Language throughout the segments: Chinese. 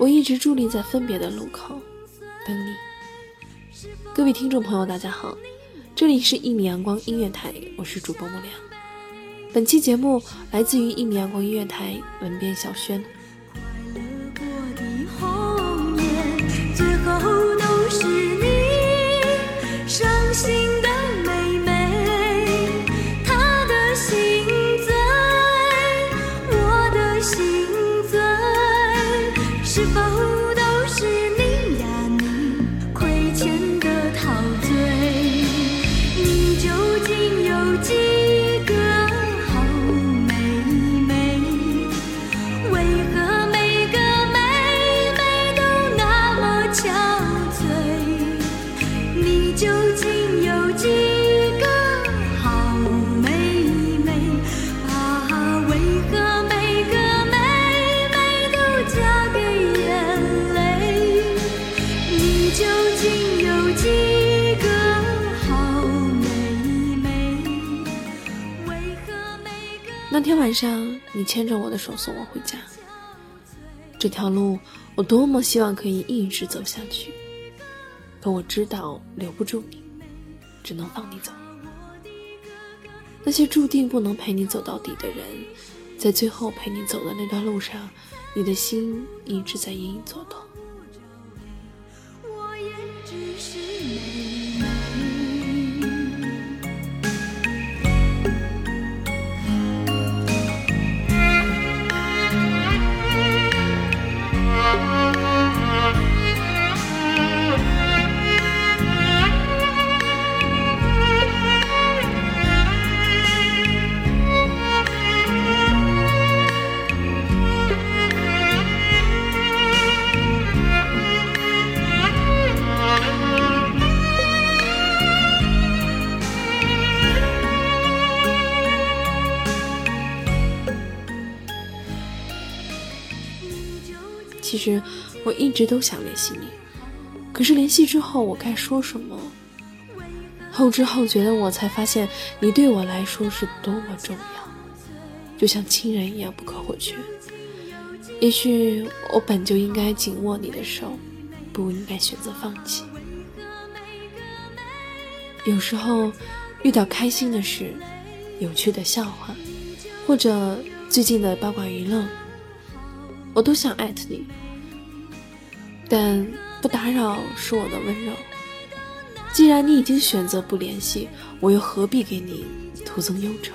我一直伫立在分别的路口，等你。各位听众朋友，大家好，这里是一米阳光音乐台，我是主播木良。本期节目来自于一米阳光音乐台文编小轩。那天晚上，你牵着我的手送我回家。这条路，我多么希望可以一直走下去，可我知道留不住你，只能放你走。那些注定不能陪你走到底的人，在最后陪你走的那段路上，你的心一直在隐隐作痛。直都想联系你，可是联系之后我该说什么？后知后觉的我才发现，你对我来说是多么重要，就像亲人一样不可或缺。也许我本就应该紧握你的手，不应该选择放弃。有时候遇到开心的事、有趣的笑话，或者最近的八卦娱乐，我都想艾特你，但不打扰是我的温柔。既然你已经选择不联系，我又何必给你徒增忧愁？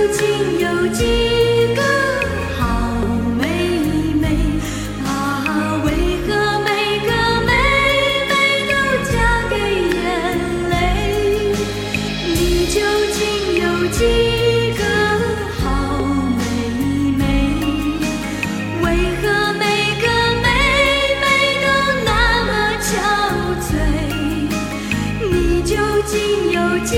究竟有几个好妹妹啊为何每个妹妹都嫁给眼泪你究竟有几个好妹妹为何每个妹妹都那么憔悴？你究竟有几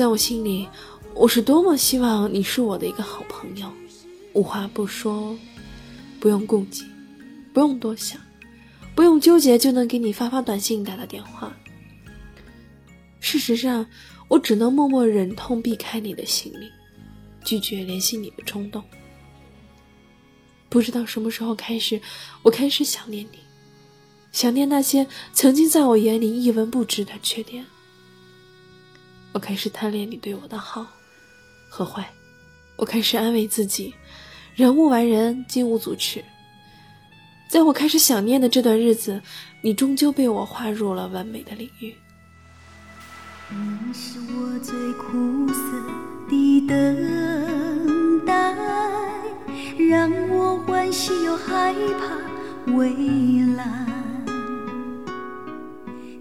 在我心里，我是多么希望你是我的一个好朋友，无话不说，不用顾忌，不用多想，不用纠结，就能给你发发短信、打打电话。事实上，我只能默默忍痛避开你的行李，拒绝联系你的冲动。不知道什么时候开始，我开始想念你，想念那些曾经在我眼里一文不值的缺点。我开始贪恋你对我的好和坏，我开始安慰自己，人无完人，金无足赤。在我开始想念的这段日子，你终究被我划入了完美的领域。你是我最苦涩的等待，让我欢喜又害怕未来。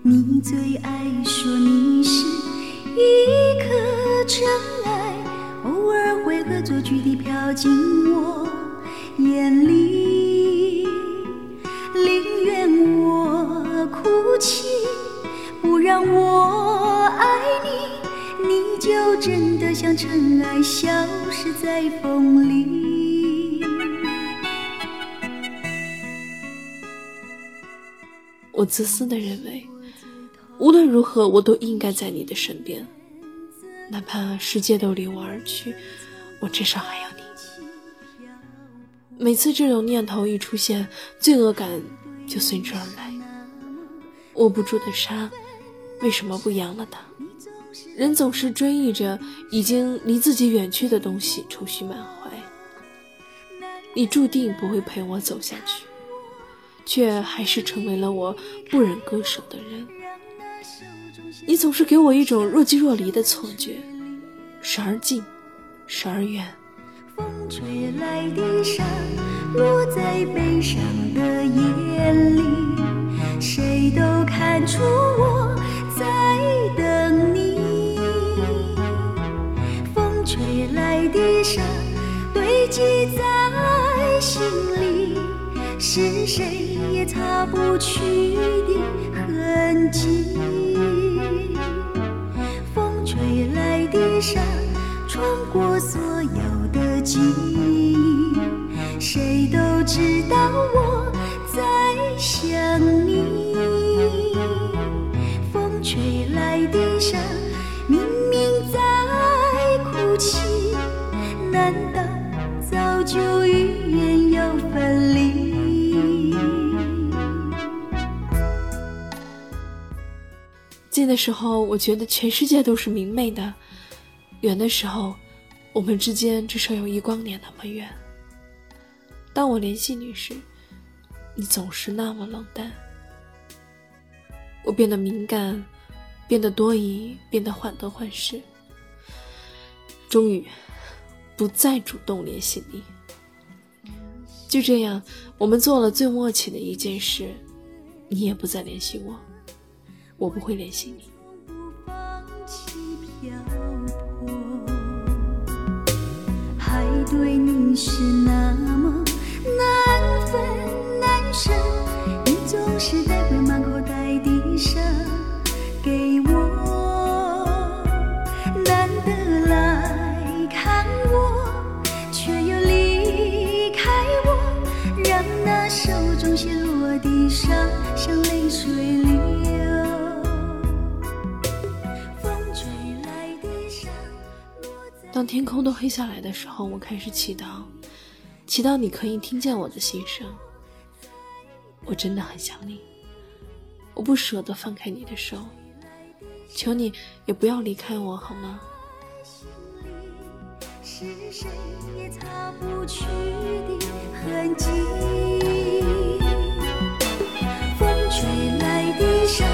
你最爱说你是一颗尘埃，偶尔会恶作剧地飘进我眼里，宁愿我哭泣。不让我爱你，你就真的像尘埃，消失在风里。我自私的认为，无论如何，我都应该在你的身边，哪怕世界都离我而去，我至少还有你。每次这种念头一出现，罪恶感就随之而来。握不住的沙，为什么不扬了它？人总是追忆着已经离自己远去的东西，愁绪满怀。你注定不会陪我走下去，却还是成为了我不忍割舍的人。你总是给我一种若即若离的错觉，时而近，时而远。风吹来的沙，落在悲伤的眼里，谁都看出我在等你。风吹来的沙，堆积在心里，是谁也擦不去的痕迹。吹来的沙，穿过所有的记忆，谁都知道我在想你。风吹来的沙，明明在哭泣，难道早就欲的时候，我觉得全世界都是明媚的；远的时候，我们之间至少有一光年那么远。当我联系你时，你总是那么冷淡。我变得敏感，变得多疑，变得患得患失。终于，不再主动联系你。就这样，我们做了最默契的一件事，你也不再联系我，我不会联系你。不放弃漂泊，海对你是那么难分难舍，你总是带回满天空都黑下来的时候，我开始祈祷，祈祷你可以听见我的心声。我真的很想你，我不舍得放开你的手，求你也不要离开我好吗？是谁也擦不去的痕迹。风吹来的沙，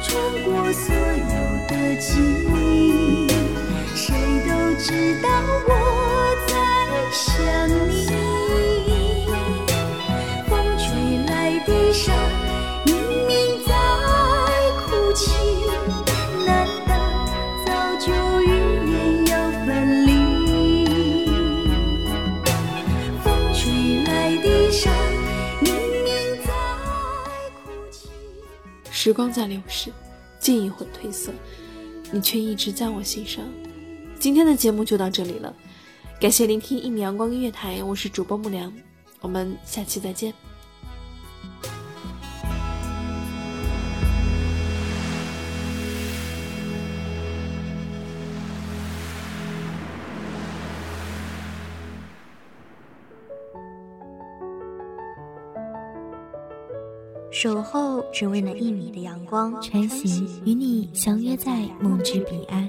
穿过所有的记忆，知道我在想你。风吹来的沙，明明在哭泣，难道早就预言要分离？风吹来的沙，明明在哭泣。时光在流逝，记忆会褪色，你却一直在我心上。今天的节目就到这里了，感谢聆听一米阳光音乐台，我是主播木良，我们下期再见。守候只为那一米的阳光，穿行与你相约在梦之彼岸。